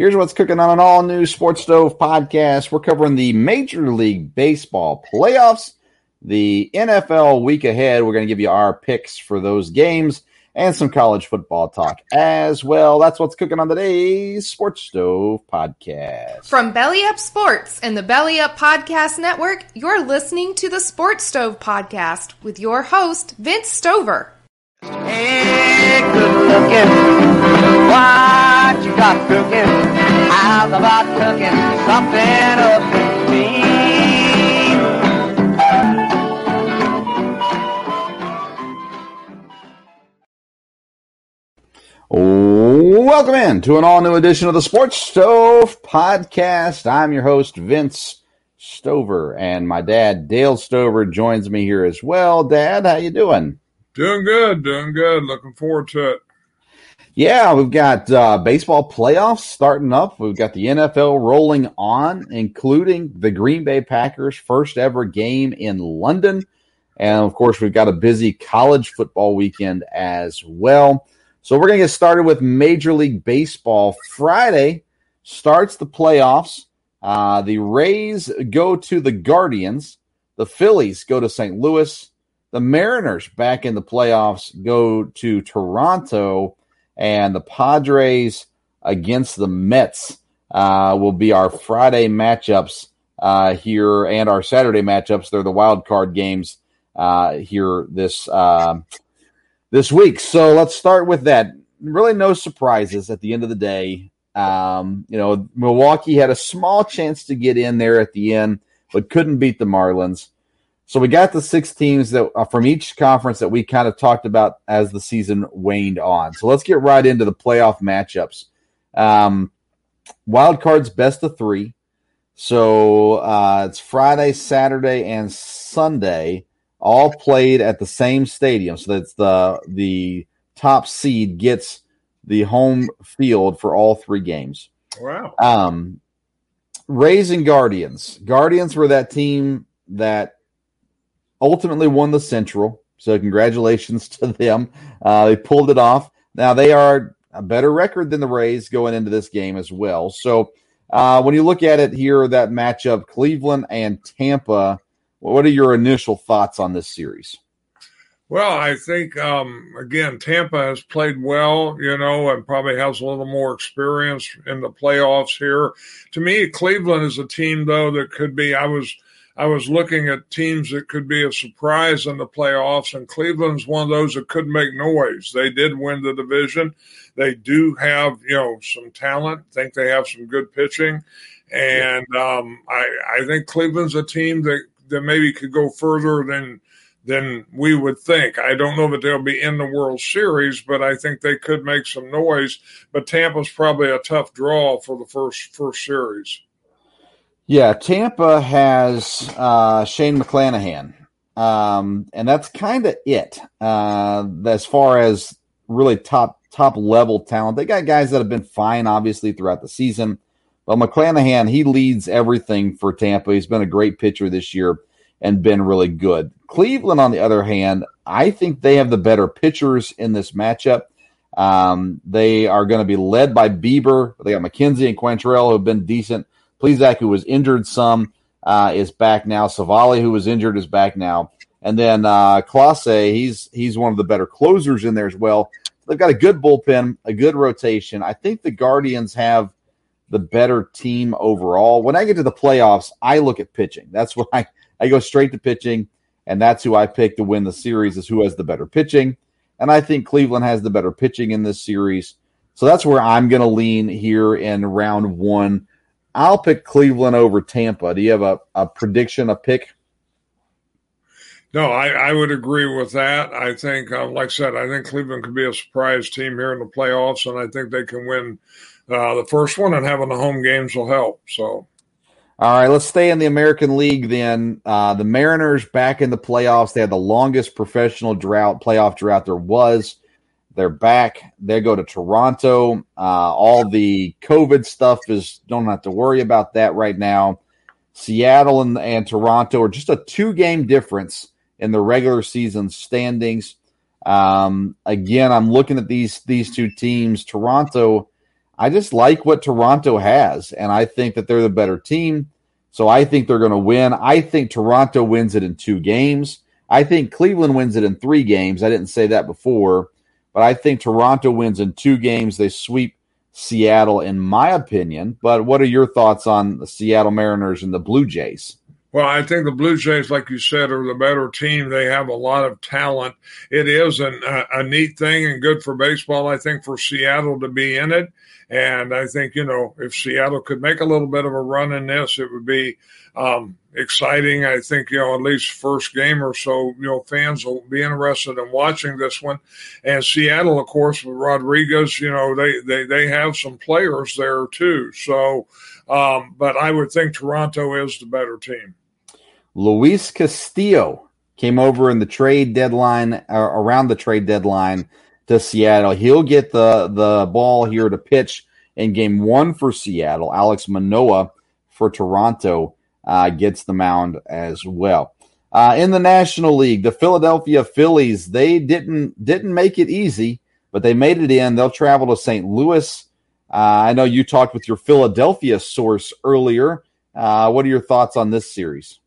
Here's what's cooking on an all new Sports Stove podcast. We're covering the Major League Baseball playoffs, the NFL week ahead. We're going to give you our picks for those games and some college football talk as well. That's what's cooking on today's Sports Stove podcast. From Belly Up Sports and the Belly Up Podcast Network, you're listening to the Sports Stove podcast with your host, Vince Stover. Hey, good looking. What you got cooking? How's about cooking something up in me? Welcome in to an all new edition of the Sports Stove Podcast. I'm your host, Vince Stover, and my dad, Dale Stover, joins me here as well. Dad, how you doing? Doing good, doing good. Looking forward to it. Yeah, we've got uh, baseball playoffs starting up. We've got the NFL rolling on, including the Green Bay Packers' first ever game in London. And of course, we've got a busy college football weekend as well. So we're going to get started with Major League Baseball. Friday starts the playoffs. Uh, the Rays go to the Guardians. The Phillies go to St. Louis. The Mariners back in the playoffs go to Toronto. And the Padres against the Mets uh, will be our Friday matchups uh, here and our Saturday matchups. They're the wild card games uh, here this uh, this week. So let's start with that. Really, no surprises at the end of the day. Um, you know, Milwaukee had a small chance to get in there at the end, but couldn't beat the Marlins. So we got the six teams that uh, from each conference that we kind of talked about as the season waned on. So let's get right into the playoff matchups. Um, wild cards best of three. So uh, it's Friday, Saturday, and Sunday all played at the same stadium. So that's the the top seed gets the home field for all three games. Wow. Um, Rays and Guardians. Guardians were that team that ultimately won the Central. So congratulations to them. Uh, they pulled it off. Now they are a better record than the Rays going into this game as well. So uh, when you look at it here, that matchup, Cleveland and Tampa what are your initial thoughts on this series? Well, I think um, again Tampa has played well, you know, and probably has a little more experience in the playoffs here. To me, Cleveland is a team though that could be. I was I was looking at teams that could be a surprise in the playoffs, and Cleveland's one of those that could make noise. They did win the division. They do have you know some talent. Think they have some good pitching, and um, I I think Cleveland's a team that that maybe could go further than than we would think. I don't know that they'll be in the World Series, but I think they could make some noise. But Tampa's probably a tough draw for the first first series. Yeah, Tampa has uh, Shane McClanahan, um, and that's kind of it uh, as far as really top top level talent. They got guys that have been fine, obviously, throughout the season. But McClanahan, he leads everything for Tampa. He's been a great pitcher this year and been really good. Cleveland, on the other hand, I think they have the better pitchers in this matchup. Um, they are going to be led by Bieber. They got McKenzie and Quantrill who have been decent. Plesac, who was injured some, uh, is back now. Civale, who was injured, is back now. And then uh, he's he's one of the better closers in there as well. They've got a good bullpen, a good rotation. I think the Guardians have the better team overall. When I get to the playoffs, I look at pitching. That's what I, I go straight to pitching, and that's who I pick to win the series is who has the better pitching. And I think Cleveland has the better pitching in this series. So that's where I'm going to lean here in round one. I'll pick Cleveland over Tampa. Do you have a, a prediction, a pick? No, I, I would agree with that. I think, um, like I said, I think Cleveland could be a surprise team here in the playoffs, and I think they can win uh, the first one, and having the home games will help. So, all right, let's stay in the American League then. Uh, the Mariners back in the playoffs. They had the longest professional drought, playoff drought there was. They're back. They go to Toronto. Uh, all the COVID stuff is don't have to worry about that right now. Seattle and, and Toronto are just a two game difference in the regular season standings. Um, again, I'm looking at these these two teams. Toronto, I just like what Toronto has, and I think that they're the better team. So I think they're going to win. I think Toronto wins it in two games. I think Cleveland wins it in three games. I didn't say that before, but I think Toronto wins in two games. They sweep Seattle, in my opinion. But what are your thoughts on the Seattle Mariners and the Blue Jays? Well, I think the Blue Jays, like you said, are the better team. They have a lot of talent. It is an, a, a neat thing and good for baseball, I think, for Seattle to be in it. And I think, you know, if Seattle could make a little bit of a run in this, it would be um, exciting. I think, you know, at least first game or so, you know, fans will be interested in watching this one. And Seattle, of course, with Rodriguez, you know, they, they, they have some players there too. So, um, but I would think Toronto is the better team. Luis Castillo came over in the trade deadline, uh, around the trade deadline to Seattle. He'll get the, the ball here to pitch in game one for Seattle. Alek Manoah for Toronto uh, gets the mound as well. Uh, in the National League, the Philadelphia Phillies they didn't didn't make it easy, but they made it in. They'll travel to St. Louis. Uh, I know you talked with your Philadelphia source earlier. Uh, what are your thoughts on this series?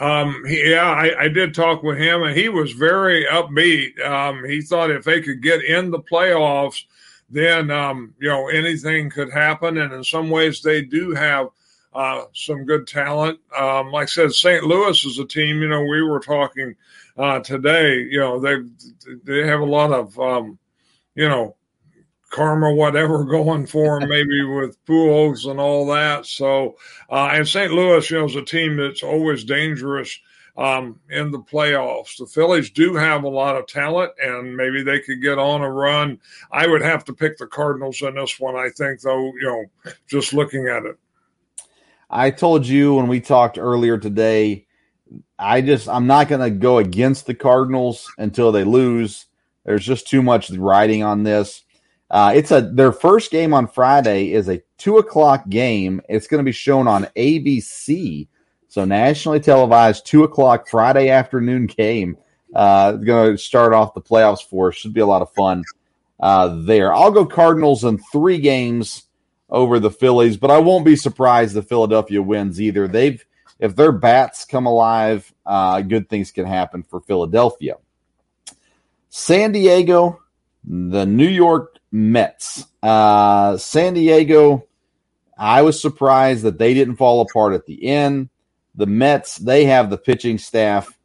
Um, he, yeah, I, I, did talk with him, and he was very upbeat. Um, he thought if they could get in the playoffs, then um, you know anything could happen. And in some ways, they do have uh, some good talent. Um, like I said, St. Louis is a team. You know, we were talking uh, today. You know, they they have a lot of um, you know karma, whatever, going for them, maybe with Pujols and all that. So, uh, and St. Louis, you know, is a team that's always dangerous um, in the playoffs. The Phillies do have a lot of talent, and maybe they could get on a run. I would have to pick the Cardinals in this one. I think, though, you know, just looking at it. I told you when we talked earlier today. I just I'm not going to go against the Cardinals until they lose. There's just too much riding on this. Uh, it's a their first game on Friday is a two o'clock game. It's going to be shown on ABC, so nationally televised two o'clock Friday afternoon game. Uh, going to start off the playoffs for. Should be a lot of fun uh, there. I'll go Cardinals in three games over the Phillies, but I won't be surprised if Philadelphia wins either. They've if their bats come alive, uh, good things can happen for Philadelphia. San Diego, the New York Mets. Uh, San Diego, I was surprised that they didn't fall apart at the end. The Mets, they have the pitching staff,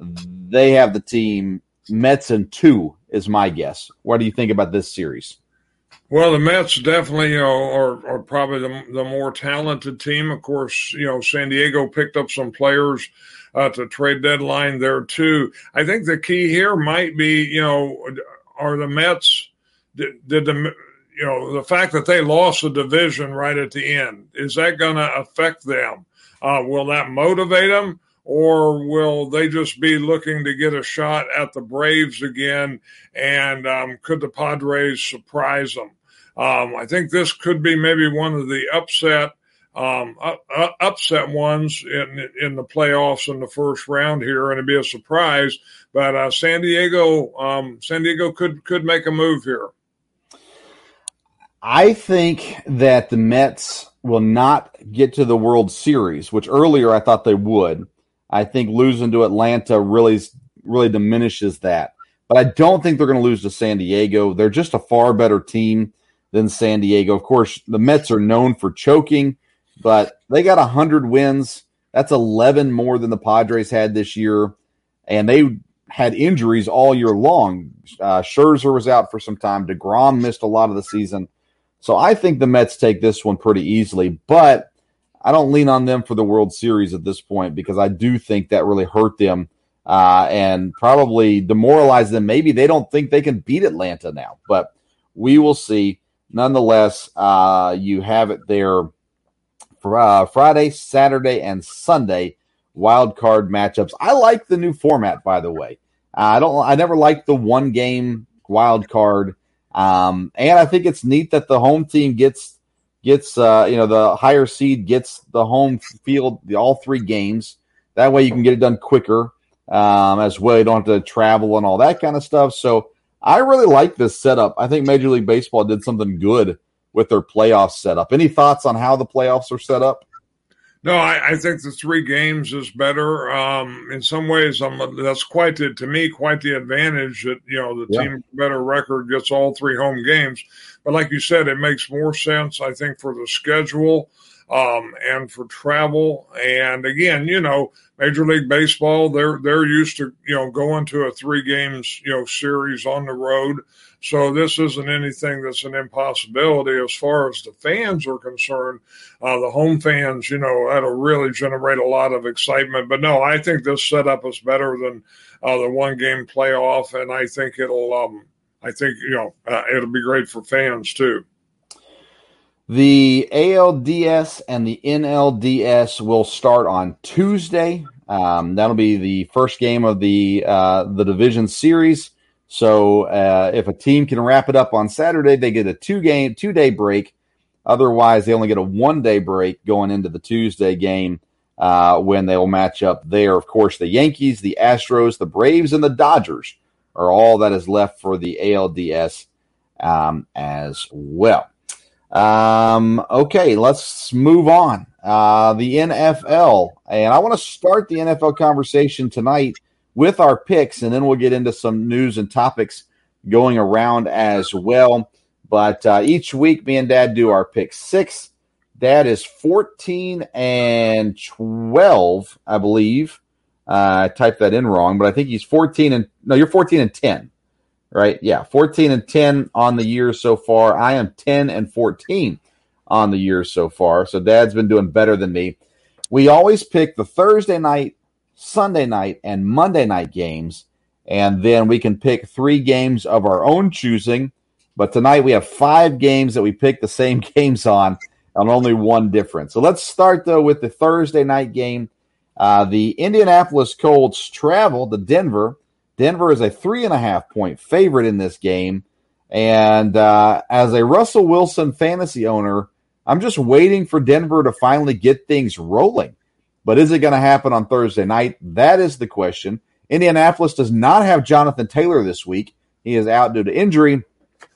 they have the team. Mets and two is my guess. What do you think about this series? Well, the Mets definitely, know, are, are probably the, the more talented team. Of course, you know, San Diego picked up some players uh, to trade deadline there too. I think the key here might be, you know, are the Mets did, did the you know the fact that they lost the division right at the end is that going to affect them? Uh, will that motivate them, or will they just be looking to get a shot at the Braves again? And um, could the Padres surprise them? Um, I think this could be maybe one of the upset um, upset ones in in the playoffs in the first round here, and it'd be a surprise. But uh, San Diego, um, San Diego could could make a move here. I think that the Mets will not get to the World Series, which earlier I thought they would. I think losing to Atlanta really really diminishes that. But I don't think they're going to lose to San Diego. They're just a far better team than San Diego. Of course, the Mets are known for choking, but they got 100 wins. That's 11 more than the Padres had this year. And they had injuries all year long. Uh, Scherzer was out for some time. DeGrom missed a lot of the season. So I think the Mets take this one pretty easily, but I don't lean on them for the World Series at this point because I do think that really hurt them uh, and probably demoralize them. Maybe they don't think they can beat Atlanta now, but we will see. Nonetheless, uh, you have it there uh, Friday, Saturday, and Sunday wild card matchups. I like the new format, by the way. I don't. I never liked the one game wild card, um, and I think it's neat that the home team gets gets uh, you know the higher seed gets the home field the all three games. That way you can get it done quicker um, as well. You don't have to travel and all that kind of stuff. So I really like this setup. I think Major League Baseball did something good with their playoff setup. Any thoughts on how the playoffs are set up? No, I, I, think the three games is better. Um, in some ways, I'm, that's quite the, to me quite the advantage that you know the yeah. team better record gets all three home games. But like you said, it makes more sense, I think, for the schedule um, and for travel. And again, you know, Major League Baseball, they're they're used to you know going to a three games you know series on the road. So this isn't anything that's an impossibility as far as the fans are concerned. Uh, the home fans, you know, that'll really generate a lot of excitement. But no, I think this setup is better than uh, the one game playoff, and I think it'll, um, I think you know, uh, it'll be great for fans too. The ALDS and the NLDS will start on Tuesday. Um, that'll be the first game of the uh, the division series. So uh, if a team can wrap it up on Saturday, they get a two game, two day break. Otherwise, they only get a one day break going into the Tuesday game uh, when they will match up there. Of course, the Yankees, the Astros, the Braves, and the Dodgers are all that is left for the ALDS um, as well. Um, okay, let's move on. Uh, the NFL, and I want to start the NFL conversation tonight with our picks, and then we'll get into some news and topics going around as well. But uh, each week, me and Dad do our pick six. Dad is 14 and 12, I believe. Uh, I typed that in wrong, but I think he's 14 and no, you're 14 and 10, right? Yeah, 14 and 10 on the year so far. I am 10 and 14 on the year so far. So Dad's been doing better than me. We always pick the Thursday night Sunday night, and Monday night games. And then we can pick three games of our own choosing. But tonight we have five games that we pick the same games on, and only one difference. So let's start, though, with the Thursday night game. Uh, the Indianapolis Colts travel to Denver. Denver is a three and a half point favorite in this game. And uh, as a Russell Wilson fantasy owner, I'm just waiting for Denver to finally get things rolling. But is it going to happen on Thursday night? That is the question. Indianapolis does not have Jonathan Taylor this week. He is out due to injury.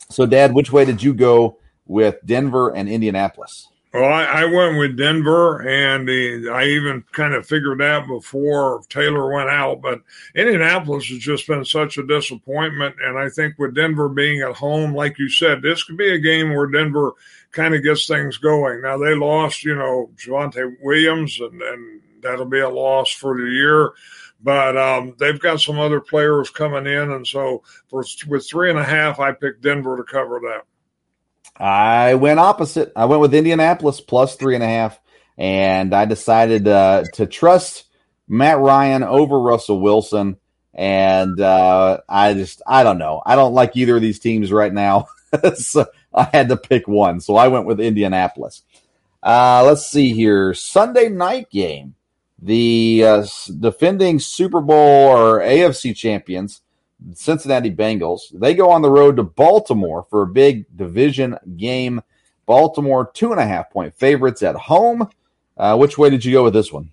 So, Dad, which way did you go with Denver and Indianapolis? Well, I, I went with Denver, and the, I even kind of figured that before Taylor went out. But Indianapolis has just been such a disappointment. And I think with Denver being at home, like you said, this could be a game where Denver kind of gets things going. Now they lost, you know, Javonte Williams, and, and that'll be a loss for the year. But um, they've got some other players coming in, and so for with three and a half, I picked Denver to cover that. I went opposite. I went with Indianapolis plus three and a half, and I decided uh, to trust Matt Ryan over Russell Wilson. And uh, I just, I don't know. I don't like either of these teams right now. so I had to pick one, so I went with Indianapolis. Uh, let's see here. Sunday night game. The uh, defending Super Bowl or AFC champions, Cincinnati Bengals, they go on the road to Baltimore for a big division game. Baltimore, two and a half point favorites at home. Uh, which way did you go with this one?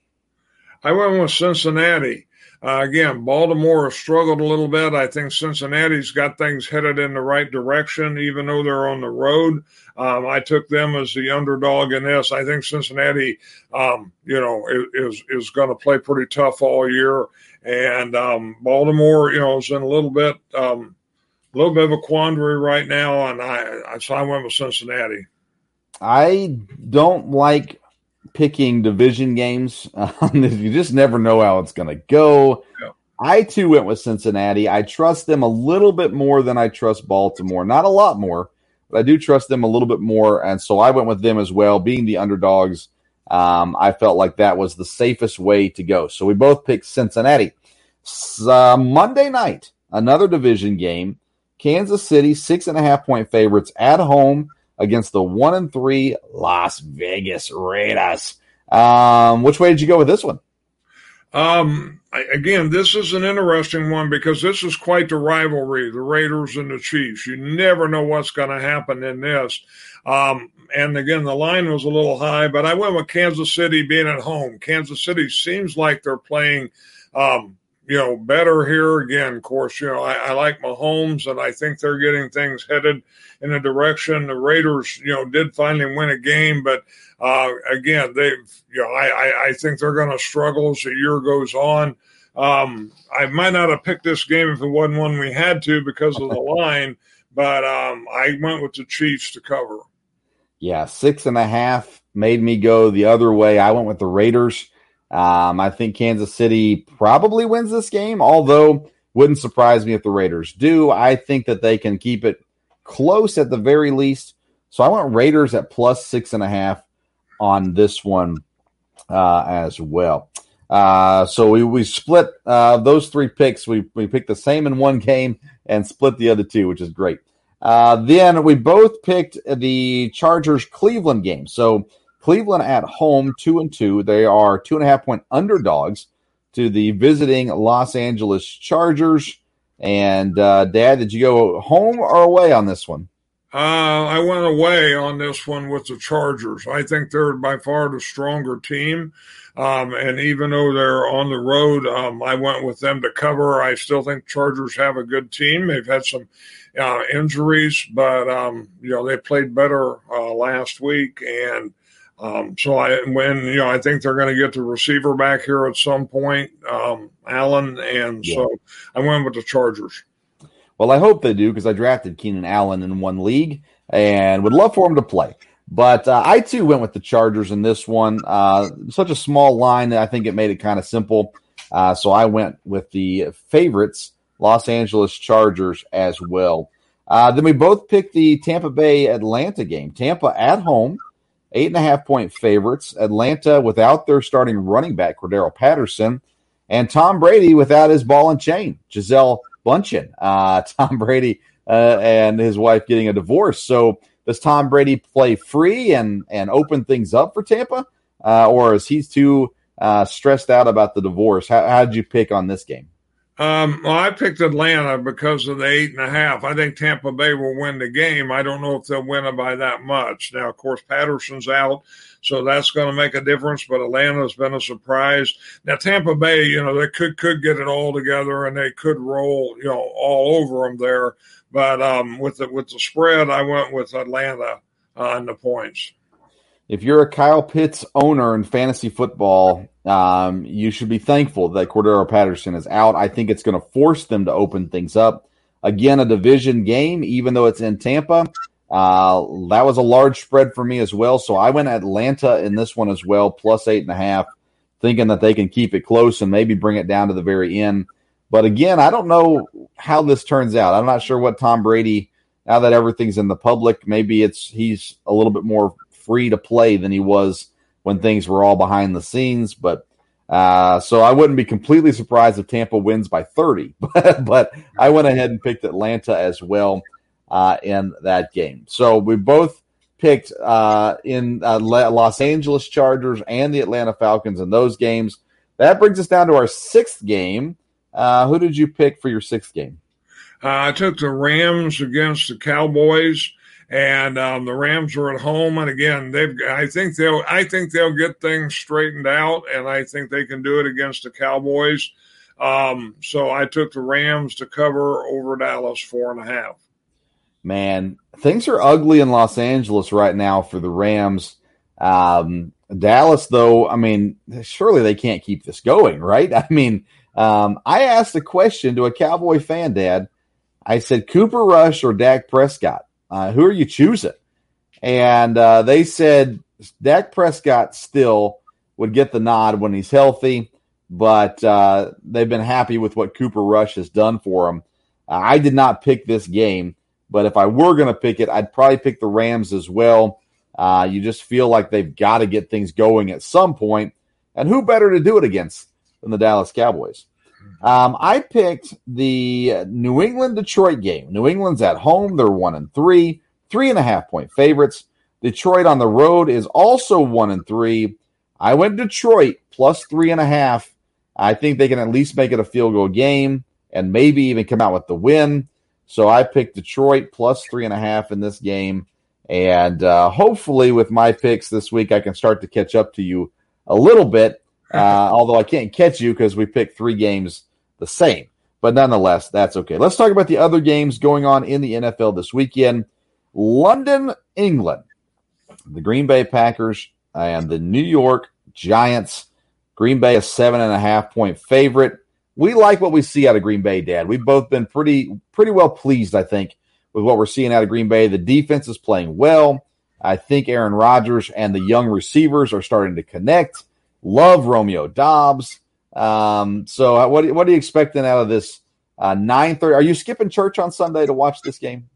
I went with Cincinnati. Uh, again, Baltimore struggled a little bit. I think Cincinnati's got things headed in the right direction, even though they're on the road. Um, I took them as the underdog in this. I think Cincinnati, um, you know, is is going to play pretty tough all year, and um, Baltimore, you know, is in a little bit, um, a little bit of a quandary right now, and I, I, so I went with Cincinnati. I don't like picking division games. You just never know how it's going to go. Yeah. I too went with Cincinnati. I trust them a little bit more than I trust Baltimore. Not a lot more, but I do trust them a little bit more. And so I went with them as well. Being the underdogs, um, I felt like that was the safest way to go. So we both picked Cincinnati. Uh, Monday night, another division game. Kansas City, six and a half point favorites at home against the one and three Las Vegas Raiders. Um, which way did you go with this one? Um, again, this is an interesting one because this is quite the rivalry, the Raiders and the Chiefs. You never know what's going to happen in this. Um, and again, the line was a little high, but I went with Kansas City being at home. Kansas City seems like they're playing, um, you know, better here again. Of course, you know, I, I like Mahomes, and I think they're getting things headed in a direction. The Raiders, you know, did finally win a game, but uh, again, they, you know, I, I think they're going to struggle as the year goes on. Um, I might not have picked this game if it wasn't one we had to because of the line, but um, I went with the Chiefs to cover. Yeah, six and a half made me go the other way. I went with the Raiders. Um, I think Kansas City probably wins this game, although wouldn't surprise me if the Raiders do. I think that they can keep it close at the very least. So I went Raiders at plus six and a half on this one uh, as well. Uh, so we, we split uh, those three picks. We, we picked the same in one game and split the other two, which is great. Uh, then we both picked the Chargers Cleveland game. So Cleveland at home, two and two. They are two and a half point underdogs to the visiting Los Angeles Chargers. And uh, Dad, did you go home or away on this one? Uh, I went away on this one with the Chargers. I think they're by far the stronger team. Um, and even though they're on the road, um, I went with them to cover. I still think Chargers have a good team. They've had some uh, injuries, but um, you know they played better uh, last week, and um, so I when you know I think they're going to get the receiver back here at some point, um, Allen, and yeah. so I went with the Chargers. Well, I hope they do because I drafted Keenan Allen in one league and would love for him to play. But uh, I too went with the Chargers in this one. Uh, such a small line that I think it made it kind of simple. Uh, so I went with the favorites, Los Angeles Chargers, as well. Uh, then we both picked the Tampa Bay Atlanta game. Tampa at home, eight and a half point favorites. Atlanta without their starting running back, Cordarrelle Patterson, and Tom Brady without his ball and chain, Gisele Bündchen. Uh, Tom Brady uh, and his wife getting a divorce. So does Tom Brady play free and and open things up for Tampa, uh, or is he too uh, stressed out about the divorce? How, how did you pick on this game? Um, well, I picked Atlanta because of the eight and a half. I think Tampa Bay will win the game. I don't know if they'll win it by that much. Now, of course, Patterson's out, so that's going to make a difference. But Atlanta's been a surprise. Now, Tampa Bay, you know, they could could get it all together and they could roll, you know, all over them there. But um, with the with the spread, I went with Atlanta on the points. If you're a Kyle Pitts owner in fantasy football, um, you should be thankful that Cordarrelle Patterson is out. I think it's going to force them to open things up. Again, a division game, even though it's in Tampa. Uh, that was a large spread for me as well. So I went Atlanta in this one as well, plus eight and a half, thinking that they can keep it close and maybe bring it down to the very end. But again, I don't know how this turns out. I'm not sure what Tom Brady, now that everything's in the public, maybe it's he's a little bit more free to play than he was when things were all behind the scenes. But uh, so I wouldn't be completely surprised if Tampa wins by 30. but, I went ahead and picked Atlanta as well uh, in that game. So we both picked uh, in uh, Los Angeles Chargers and the Atlanta Falcons in those games. That brings us down to our sixth game. Uh, who did you pick for your sixth game? Uh, I took the Rams against the Cowboys, and um, the Rams are at home. And again, they've I think they'll I think they'll get things straightened out, and I think they can do it against the Cowboys. Um, so I took the Rams to cover over Dallas four and a half. Man, things are ugly in Los Angeles right now for the Rams. Um, Dallas, though, I mean, surely they can't keep this going, right? I mean, um, I asked a question to a Cowboy fan, Dad. I said, Cooper Rush or Dak Prescott? Uh, who are you choosing? And uh, they said Dak Prescott still would get the nod when he's healthy, but uh, they've been happy with what Cooper Rush has done for them. I did not pick this game, but if I were going to pick it, I'd probably pick the Rams as well. Uh, you just feel like they've got to get things going at some point, and who better to do it against than the Dallas Cowboys. Um, I picked the New England Detroit game. New England's at home; they're one and three, three and a half point favorites. Detroit on the road is also one and three. I went Detroit plus three and a half. I think they can at least make it a field goal game and maybe even come out with the win. So I picked Detroit plus three and a half in this game. And uh, hopefully, with my picks this week, I can start to catch up to you a little bit. Uh, although I can't catch you because we picked three games the same. But nonetheless, that's okay. Let's talk about the other games going on in the NFL this weekend. London, England. The Green Bay Packers and the New York Giants. Green Bay a seven and a half point favorite. We like what we see out of Green Bay, Dad. We've both been pretty pretty well pleased, I think, with what we're seeing out of Green Bay. The defense is playing well. I think Aaron Rodgers and the young receivers are starting to connect. Love Romeo Doubs. Um, so, uh, what what are you expecting out of this uh, nine thirty? Are you skipping church on Sunday to watch this game?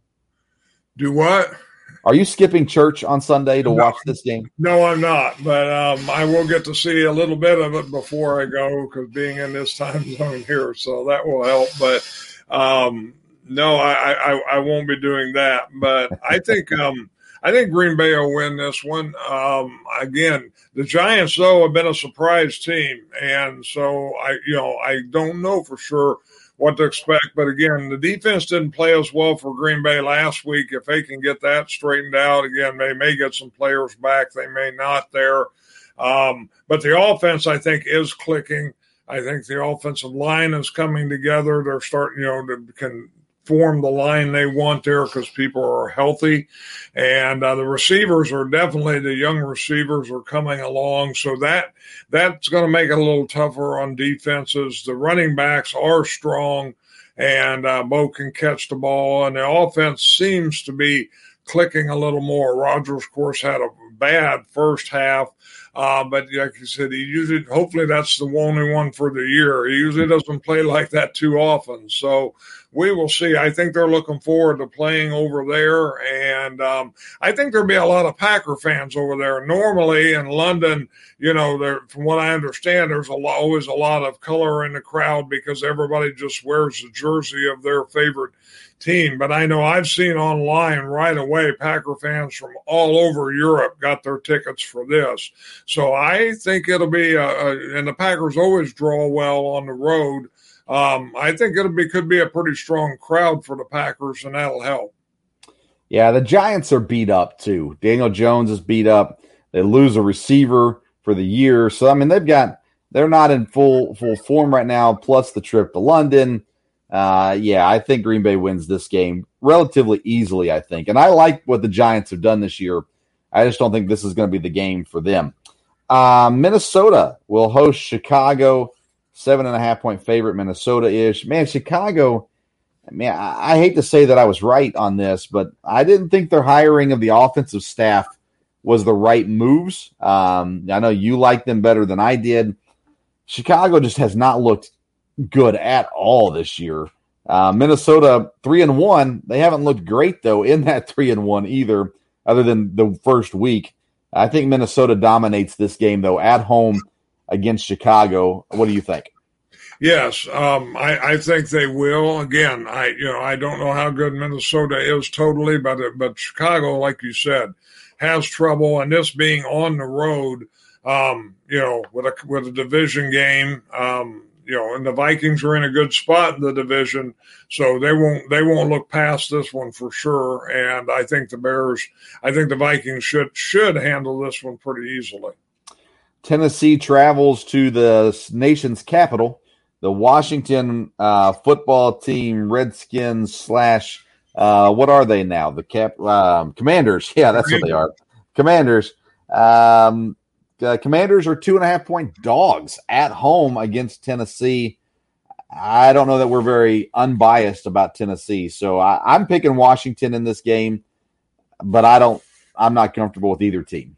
Do what? Are you skipping church on Sunday to No. watch this game? No, I'm not, but um, I will get to see a little bit of it before I go because being in this time zone here, so that will help. But um, no, I, I I won't be doing that. But I think um, I think Green Bay will win this one. Um, again, the Giants though have been a surprise team, and so I you know I don't know for sure what to expect. But again, the defense didn't play as well for Green Bay last week. If they can get that straightened out, again, they may get some players back. They may not there. Um, but the offense, I think, is clicking. I think the offensive line is coming together. They're starting, you know, to can form the line they want there because people are healthy. And uh, the receivers are definitely the young receivers are coming along. So that that's going to make it a little tougher on defenses. The running backs are strong and uh, both can catch the ball. And the offense seems to be clicking a little more. Rodgers, of course, had a bad first half. Uh, but like you said, he usually, hopefully, that's the only one for the year. He usually doesn't play like that too often. So we will see. I think they're looking forward to playing over there. And um, I think there'll be a lot of Packer fans over there. Normally in London, you know, there, from what I understand, there's a lot, always a lot of color in the crowd because everybody just wears the jersey of their favorite team. But I know I've seen online right away Packer fans from all over Europe got their tickets for this. So I think it'll be, a, a, and the Packers always draw well on the road. Um, I think it'll be could be a pretty strong crowd for the Packers, and that'll help. Yeah, the Giants are beat up too. Daniel Jones is beat up. They lose a receiver for the year, so I mean they've got they're not in full full form right now. Plus the trip to London. Uh, yeah, I think Green Bay wins this game relatively easily. I think, and I like what the Giants have done this year. I just don't think this is going to be the game for them. Uh, Minnesota will host Chicago, seven and a half point favorite. Minnesota ish. Man, Chicago. Man, I, I hate to say that I was right on this, but I didn't think their hiring of the offensive staff was the right moves. Um, I know you like them better than I did. Chicago just has not looked good at all this year. Uh, Minnesota three and one. They haven't looked great though in that three and one either, other than the first week. I think Minnesota dominates this game though at home against Chicago. What do you think? Yes, um, I, I think they will. Again, I you know I don't know how good Minnesota is totally, but but Chicago, like you said, has trouble, and this being on the road, um, you know, with a with a division game, um, you know, and the Vikings are in a good spot in the division, so they won't they won't look past this one for sure. And I think the Bears, I think the Vikings should should handle this one pretty easily. Tennessee travels to the nation's capital, the Washington uh, football team, Redskins slash uh, what are they now? The cap um, Commanders. Yeah, that's what they are. Commanders. Um, uh, commanders are two and a half point dogs at home against Tennessee. I don't know that we're very unbiased about Tennessee, so I, I'm picking Washington in this game, but I don't. I'm not comfortable with either team.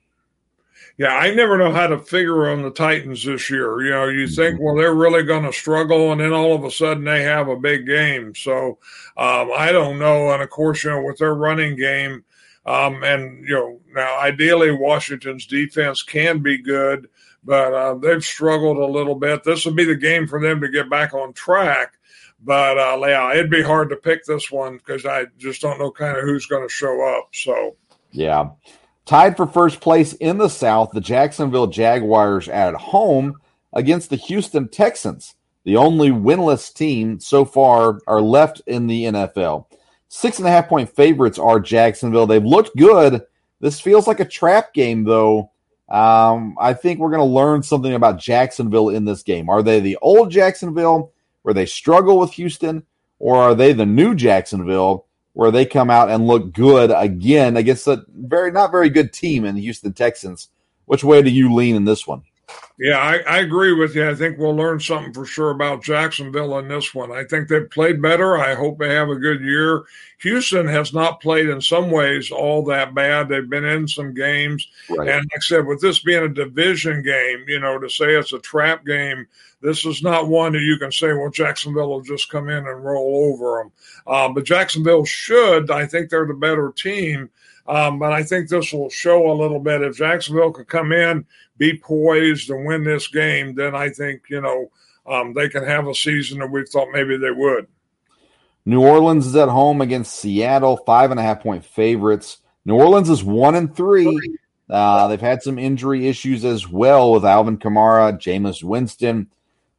Yeah, I never know how to figure on the Titans this year. You know, you think, well, they're really going to struggle, and then all of a sudden they have a big game. So um, I don't know. And of course, you know, with their running game, um, and you know, now ideally Washington's defense can be good, but uh, they've struggled a little bit. This will be the game for them to get back on track. But uh, yeah, it'd be hard to pick this one because I just don't know kind of who's going to show up. So yeah, tied for first place in the South, the Jacksonville Jaguars at home against the Houston Texans. The only winless team so far are left in the NFL. Six and a half point favorites are Jacksonville. They've looked good. This feels like a trap game, though. Um, I think we're going to learn something about Jacksonville in this game. Are they the old Jacksonville where they struggle with Houston, or are they the new Jacksonville where they come out and look good again against a very not very good team in the Houston Texans? Which way do you lean in this one? Yeah, I, I, agree with you. I think we'll learn something for sure about Jacksonville in this one. I think they've played better. I hope they have a good year. Houston has not played in some ways all that bad. They've been in some games. Right. And like I said, with this being a division game, you know, to say it's a trap game, this is not one that you can say, well, Jacksonville will just come in and roll over them. Uh, but Jacksonville should. I think they're the better team. Um, but I think this will show a little bit. If Jacksonville could come in, be poised, and win this game, then I think, you know, um, they can have a season that we thought maybe they would. New Orleans is at home against Seattle, five and a half point favorites. New Orleans is one and three. Uh, they've had some injury issues as well with Alvin Kamara, Jameis Winston.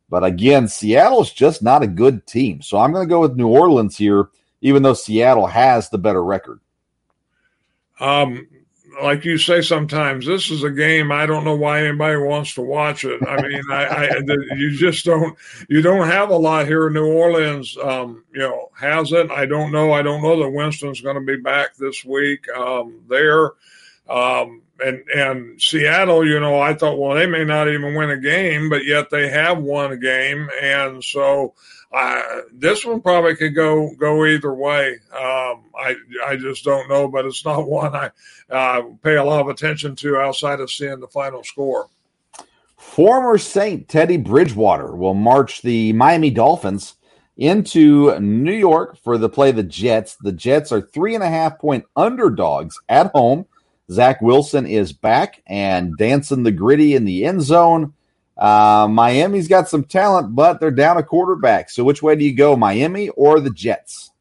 But again, Seattle's just not a good team. So I'm going to go with New Orleans here, even though Seattle has the better record. Um, like you say sometimes, this is a game. I don't know why anybody wants to watch it. I mean, I, I you just don't you don't have a lot here in New Orleans. Um, you know, has it? I don't know. I don't know that Winston's going to be back this week. Um, there, um, and and Seattle. You know, I thought, well, they may not even win a game, but yet they have won a game, and so I, this one probably could go go either way. Um, I I just don't know, but it's not one I uh, pay a lot of attention to outside of seeing the final score. Former Saint Teddy Bridgewater will march the Miami Dolphins into New York for the play the Jets. The Jets are three and a half point underdogs at home. Zach Wilson is back and dancing the griddy in the end zone. Uh, Miami's got some talent, but they're down a quarterback. So which way do you go, Miami or the Jets?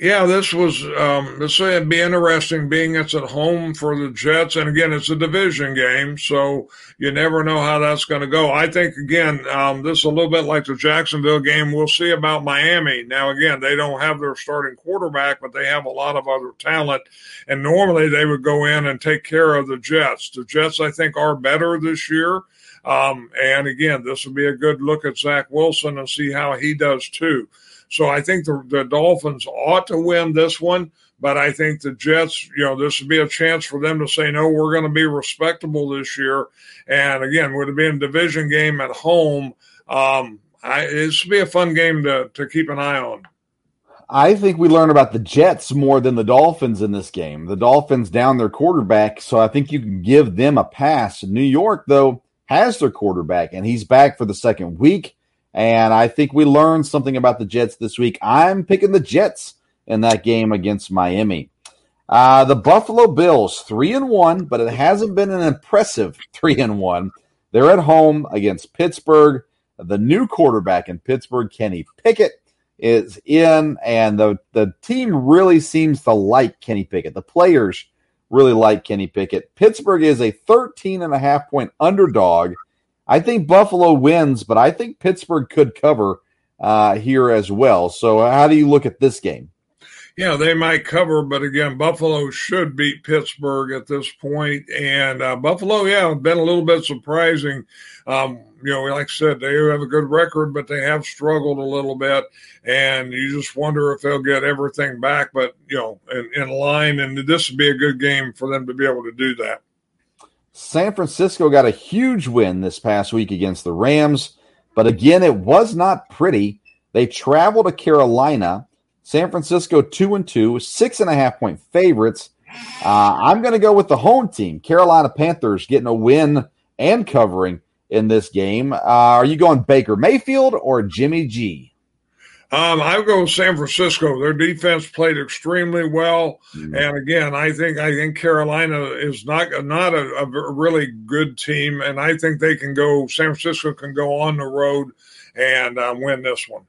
Yeah, this was um, this would be interesting, being it's at home for the Jets, and again, it's a division game, so you never know how that's going to go. I think again, um, this is a little bit like the Jacksonville game. We'll see about Miami. Now, again, they don't have their starting quarterback, but they have a lot of other talent, and normally they would go in and take care of the Jets. The Jets, I think, are better this year. Um, and again, this will be a good look at Zach Wilson and see how he does too. So I think the, the Dolphins ought to win this one, but I think the Jets, you know, this would be a chance for them to say, no, we're going to be respectable this year. And again, would it being a division game at home, um, I, this would be a fun game to, to keep an eye on. I think we learn about the Jets more than the Dolphins in this game. The Dolphins down their quarterback, so I think you can give them a pass. New York, though, has their quarterback, and he's back for the second week. And I think we learned something about the Jets this week. I'm picking the Jets in that game against Miami. Uh, the Buffalo Bills, three and one, but it hasn't been an impressive three and one. They're at home against Pittsburgh. The new quarterback in Pittsburgh, Kenny Pickett, is in, and the, the team really seems to like Kenny Pickett. The players really like Kenny Pickett. Pittsburgh is a 13 and a half point underdog. I think Buffalo wins, but I think Pittsburgh could cover uh, here as well. So, how do you look at this game? Yeah, they might cover, but again, Buffalo should beat Pittsburgh at this point. And uh, Buffalo, yeah, been a little bit surprising. Um, you know, like I said, they have a good record, but they have struggled a little bit. And you just wonder if they'll get everything back, but, you know, in, in line. And this would be a good game for them to be able to do that. San Francisco got a huge win this past week against the Rams, but again, it was not pretty. They traveled to Carolina. San Francisco two and two, six and a half point favorites. Uh, I'm going to go with the home team, Carolina Panthers, getting a win and covering in this game. Uh, are you going Baker Mayfield or Jimmy G? Um, I would go with San Francisco. Their defense played extremely well, mm-hmm. and again, I think I think Carolina is not not a, a, really good team, and I think they can go. San Francisco can go on the road and um, win this one.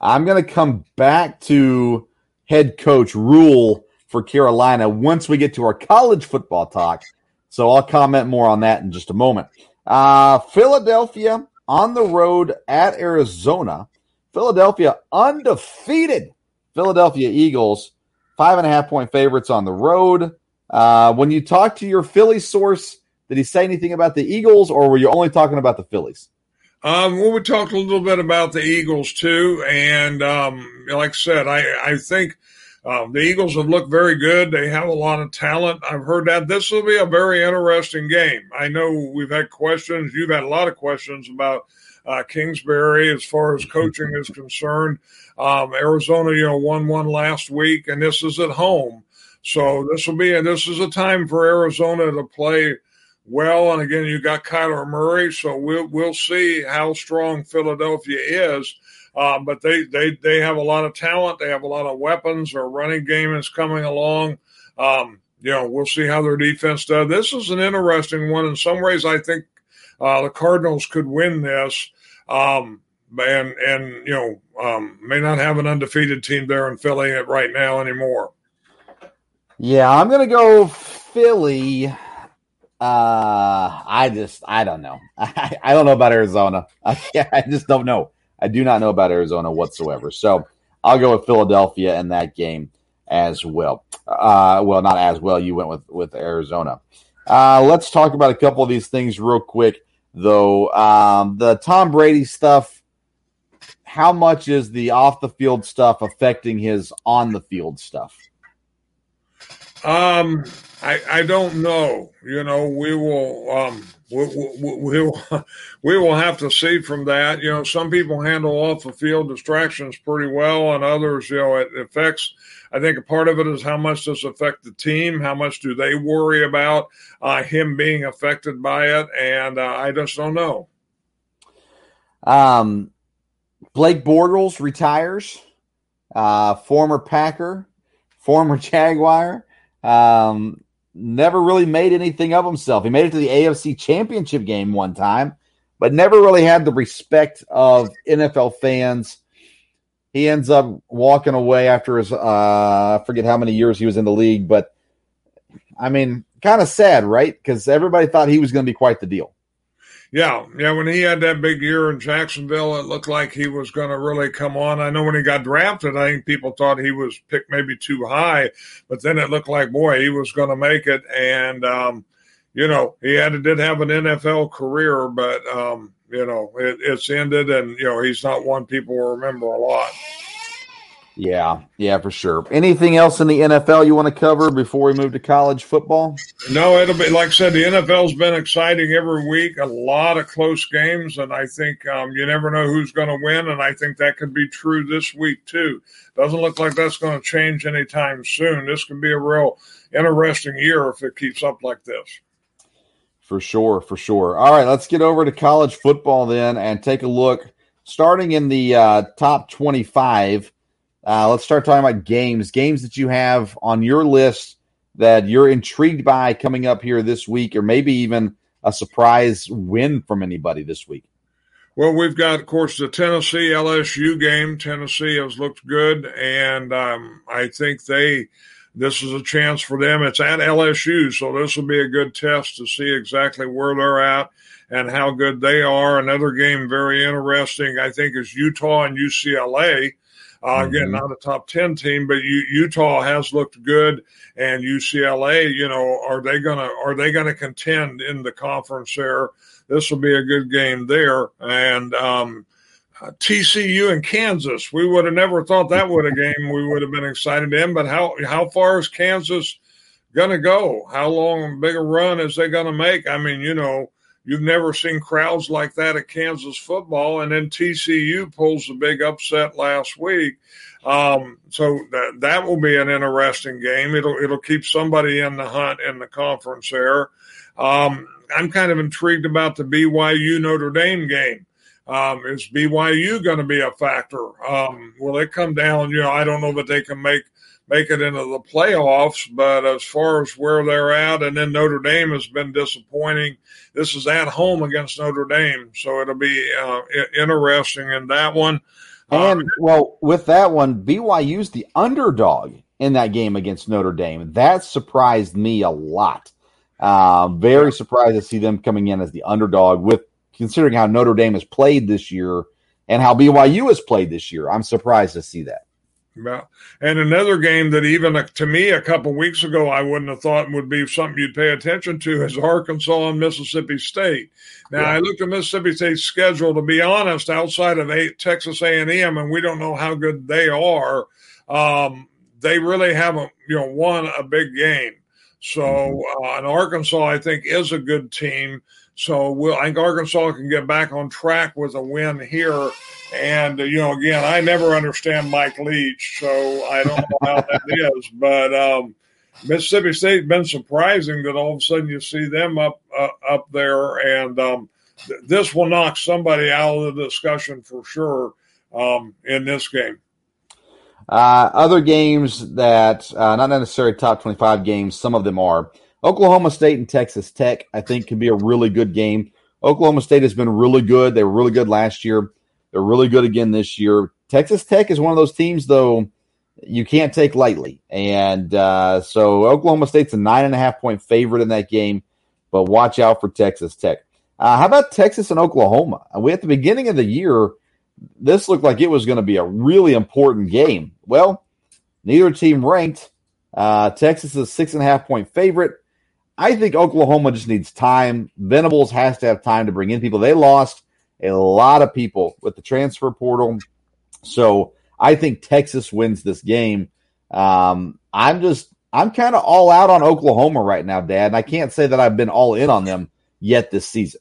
I'm going to come back to head coach Rhule for Carolina once we get to our college football talk. So I'll comment more on that in just a moment. Uh, Philadelphia on the road at Arizona. Philadelphia undefeated. Philadelphia Eagles, five and a half point favorites on the road. Uh, when you talk to your Philly source, did he say anything about the Eagles, or were you only talking about the Phillies? Um, well, we talked a little bit about the Eagles too, and um, like I said, I I think um, the Eagles have looked very good. They have a lot of talent. I've heard that this will be a very interesting game. I know we've had questions. You've had a lot of questions about uh, Kingsbury as far as coaching is concerned. Um, Arizona, you know, won one last week, and this is at home. So this will be, and this is a time for Arizona to play well. And again, you got Kyler Murray, so we'll we'll see how strong Philadelphia is. Uh, but they, they they have a lot of talent. They have a lot of weapons. Their running game is coming along. Um, you know, we'll see how their defense does. This is an interesting one. In some ways, I think uh, the Cardinals could win this. Um, and and you know um, may not have an undefeated team there in Philly right now anymore. Yeah, I'm gonna go Philly. Uh, I just I don't know. I, I don't know about Arizona. I, I just don't know. I do not know about Arizona whatsoever. So I'll go with Philadelphia in that game as well. Uh, well, not as well. You went with with Arizona. Uh, let's talk about a couple of these things real quick, though. Um, the Tom Brady stuff. How much is the off the field stuff affecting his on the field stuff? Um, I I don't know. You know, we will um we, we, we, will we will have to see from that. You know, some people handle off the field distractions pretty well, and others, you know, it affects. I think a part of it is how much does affect the team? How much do they worry about uh, him being affected by it? And uh, I just don't know. Um, Blake Bortles retires. Uh, former Packer, former Jaguar. Um, never really made anything of himself. He made it to the AFC Championship game one time, but never really had the respect of NFL fans. He ends up walking away after his, uh, I forget how many years he was in the league, but I mean, kind of sad, right? Because everybody thought he was going to be quite the deal. Yeah, yeah. When he had that big year in Jacksonville, it looked like he was going to really come on. I know when he got drafted, I think people thought he was picked maybe too high, but then it looked like boy he was going to make it. And um, you know, he had did have an NFL career, but um, you know, it, it's ended, and you know, he's not one people will remember a lot. Yeah, yeah, for sure. Anything else in the NFL you want to cover before we move to college football? No, it'll be like I said. The NFL's been exciting every week. A lot of close games, and I think um, you never know who's going to win. And I think that could be true this week too. Doesn't look like that's going to change anytime soon. This could be a real interesting year if it keeps up like this. For sure, for sure. All right, let's get over to college football then and take a look. Starting in the uh, top twenty-five. Uh, let's start talking about games. Games that you have on your list that you're intrigued by coming up here this week, or maybe even a surprise win from anybody this week. Well, we've got, of course, the Tennessee LSU game. Tennessee has looked good, and um, I think they this is a chance for them. It's at LSU, so this will be a good test to see exactly where they're at and how good they are. Another game very interesting, I think, is Utah and UCLA. Uh, again, mm-hmm. not a top 10 team, but U- Utah has looked good and UCLA, you know, are they going to, are they going to contend in the conference there? This will be a good game there. And, um, uh, TCU and Kansas, we would have never thought that would a game we would have been excited in, but how, how far is Kansas going to go? How long big a run is they going to make? I mean, you know, You've never seen crowds like that at Kansas football, and then TCU pulls the big upset last week. Um, so that that will be an interesting game. It'll it'll keep somebody in the hunt in the conference there. Um, I'm kind of intrigued about the BYU Notre Dame game. Um, is BYU going to be a factor? Um, will it come down? You know, I don't know that they can make make it into the playoffs, but as far as where they're at, and then Notre Dame has been disappointing. This is at home against Notre Dame, so it'll be uh, interesting in that one. And well, with that one, BYU's the underdog in that game against Notre Dame. That surprised me a lot. Uh, very surprised to see them coming in as the underdog with considering how Notre Dame has played this year and how BYU has played this year. I'm surprised to see that. Yeah. And another game that even uh, to me a couple weeks ago I wouldn't have thought would be something you'd pay attention to is Arkansas and Mississippi State. Now yeah. I looked at Mississippi State's schedule. To be honest, outside of eight, Texas A and M, and we don't know how good they are. Um, they really haven't, you know, won a big game. So, mm-hmm. uh, and Arkansas, I think, is a good team. So, we'll, I think Arkansas can get back on track with a win here. And, you know, again, I never understand Mike Leach, so I don't know how that is. But um, Mississippi State's been surprising that all of a sudden you see them up uh, up there. And um, th- this will knock somebody out of the discussion for sure um, in this game. Uh, other games that uh, not necessarily top 25 games, some of them are. Oklahoma State and Texas Tech, I think, can be a really good game. Oklahoma State has been really good. They were really good last year. They're really good again this year. Texas Tech is one of those teams, though, you can't take lightly. And uh, so Oklahoma State's a nine and a half point favorite in that game, but watch out for Texas Tech. Uh, how about Texas and Oklahoma? We at the beginning of the year, this looked like it was going to be a really important game. Well, neither team ranked. Uh, Texas is a six and a half point favorite. I think Oklahoma just needs time. Venables has to have time to bring in people. They lost a lot of people with the transfer portal. So I think Texas wins this game. Um, I'm just, I'm kind of all out on Oklahoma right now, Dad. And I can't say that I've been all in on them yet this season.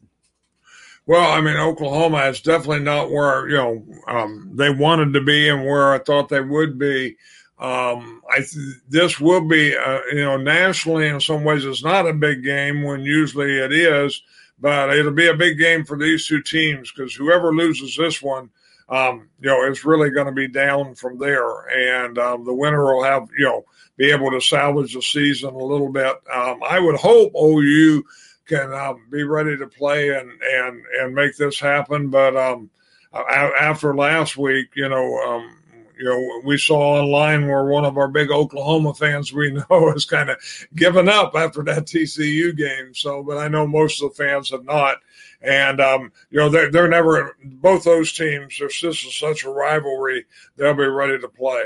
Well, I mean, Oklahoma is definitely not where you know um, they wanted to be and where I thought they would be. Um, I th- this will be, uh, you know, nationally in some ways it's not a big game when usually it is, but it'll be a big game for these two teams because whoever loses this one, um, you know, is really going to be down from there, and um, the winner will have, you know, be able to salvage the season a little bit. Um, I would hope OU can um, be ready to play and and and make this happen. But um, after last week, you know, um, you know, we saw online where one of our big Oklahoma fans we know has kind of given up after that TCU game. So, but I know most of the fans have not. And um, you know, they're they're never both those teams. There's just such a rivalry. They'll be ready to play.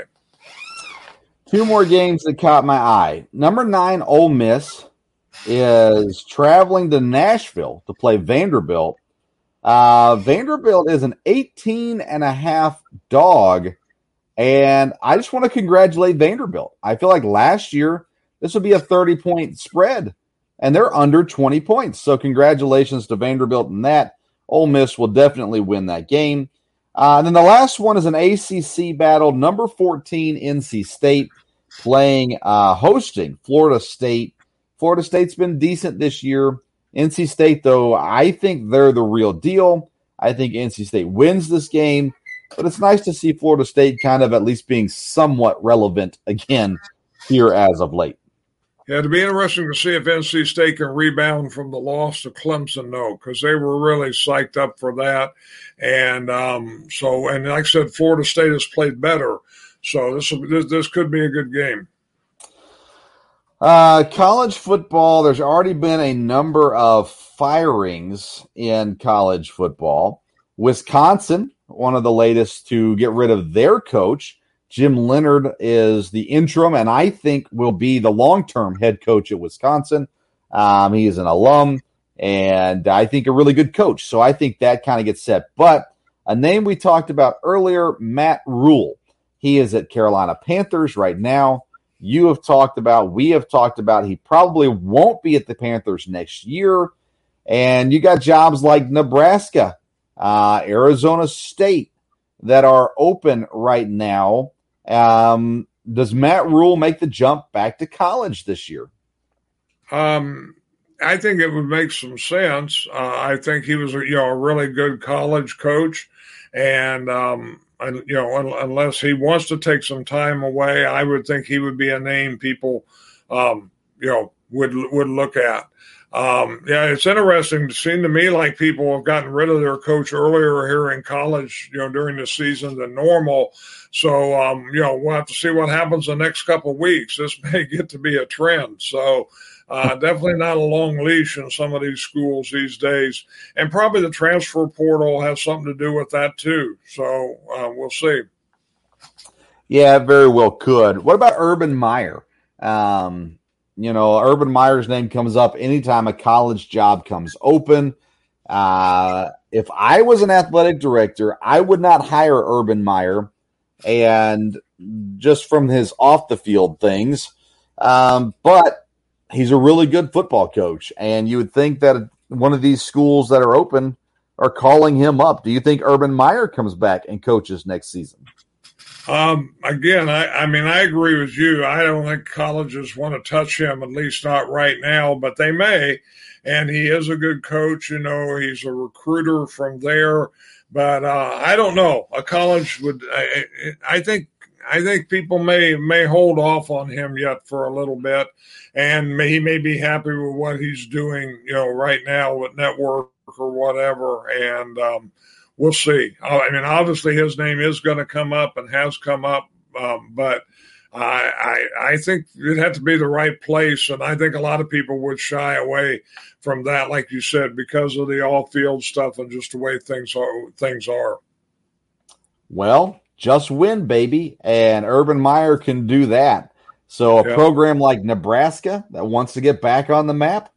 Two more games that caught my eye. Number nine, Ole Miss is traveling to Nashville to play Vanderbilt. Uh, Vanderbilt is an 18 and a half dog. And I just want to congratulate Vanderbilt. I feel like last year this would be a 30 point spread, and they're under 20 points. So, congratulations to Vanderbilt in that. Ole Miss will definitely win that game. Uh, and then the last one is an ACC battle. Number 14, NC State playing, uh, hosting Florida State. Florida State's been decent this year. NC State, though, I think they're the real deal. I think NC State wins this game, but it's nice to see Florida State kind of at least being somewhat relevant again here as of late. Yeah, it'd be interesting to see if NC State can rebound from the loss to Clemson, though, because they were really psyched up for that. And um, so, and like I said, Florida State has played better. So this, this, this could be a good game. Uh, college football, there's already been a number of firings in college football. Wisconsin, one of the latest to get rid of their coach. Jim Leonhard is the interim, and I think will be the long term head coach at Wisconsin. Um, he is an alum, and I think a really good coach. So I think that kind of gets set. But a name we talked about earlier, Matt Rhule. He is at Carolina Panthers right now you have talked about, we have talked about. He probably won't be at the Panthers next year. And you got jobs like Nebraska, uh, Arizona State that are open right now. Um, does Matt Rhule make the jump back to college this year? Um, I think it would make some sense. Uh, I think he was, you know, a really good college coach, and um, and you know, un- unless he wants to take some time away, I would think he would be a name people, um, you know, would would look at. Um, yeah, it's interesting. It seemed to me like people have gotten rid of their coach earlier here in college, you know, during the season than normal. So, um, you know, we'll have to see what happens the next couple of weeks. This may get to be a trend. So, uh, definitely not a long leash in some of these schools these days. And probably the transfer portal has something to do with that too. So, uh, we'll see. Yeah, very well could. What about Urban Meyer? Um, you know, Urban Meyer's name comes up anytime a college job comes open. Uh, if I was an athletic director, I would not hire Urban Meyer. And just from his off the field things, um, but he's a really good football coach. And you would think that one of these schools that are open are calling him up. Do you think Urban Meyer comes back and coaches next season? Um, again, I, I mean, I agree with you. I don't think colleges want to touch him, at least not right now, but they may. And he is a good coach. You know, he's a recruiter from there. But uh, I don't know. A college would. I, I think. I think people may may hold off on him yet for a little bit, and may, he may be happy with what he's doing. You know, right now with network or whatever. And um, we'll see. Uh, I mean, obviously his name is going to come up and has come up, um, but I, I, I think it had to be the right place, and I think a lot of people would shy away from that, like you said, because of the all-field stuff and just the way things are. Things are. Well, just win, baby, and Urban Meyer can do that. So a program like Nebraska that wants to get back on the map,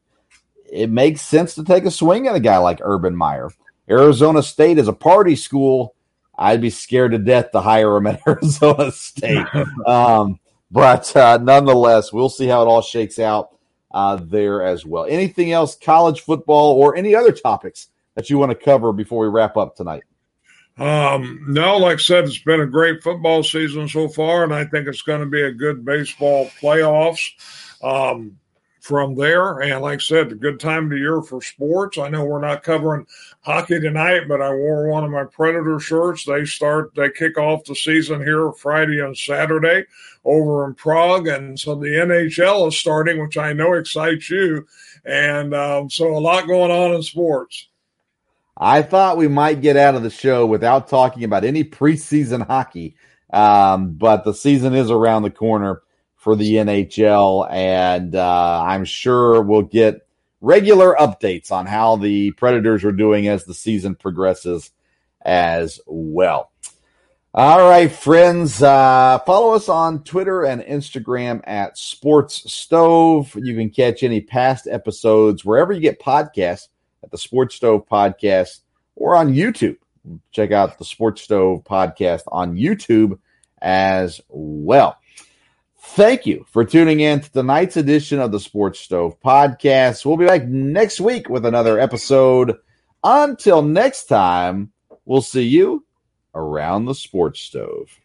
it makes sense to take a swing at a guy like Urban Meyer. Arizona State is a party school. I'd be scared to death to hire him at Arizona State. um, but uh, nonetheless, we'll see how it all shakes out uh, there as well. Anything else, college football or any other topics that you want to cover before we wrap up tonight? Um, no, like I said, it's been a great football season so far, and I think it's going to be a good baseball playoffs. Um, from there. And like I said, a good time of the year for sports. I know we're not covering hockey tonight, but I wore one of my Predator shirts. They start, they kick off the season here Friday and Saturday over in Prague. And so the NHL is starting, which I know excites you. And um, so a lot going on in sports. I thought we might get out of the show without talking about any preseason hockey, um, but the season is around the corner for the NHL, and uh, I'm sure we'll get regular updates on how the Predators are doing as the season progresses as well. All right, friends, uh, follow us on Twitter and Instagram at Sports Stove. You can catch any past episodes wherever you get podcasts at the Sports Stove Podcast or on YouTube. Check out the Sports Stove Podcast on YouTube as well. Thank you for tuning in to tonight's edition of the Sports Stove Podcast. We'll be back next week with another episode. Until next time, we'll see you around the Sports Stove.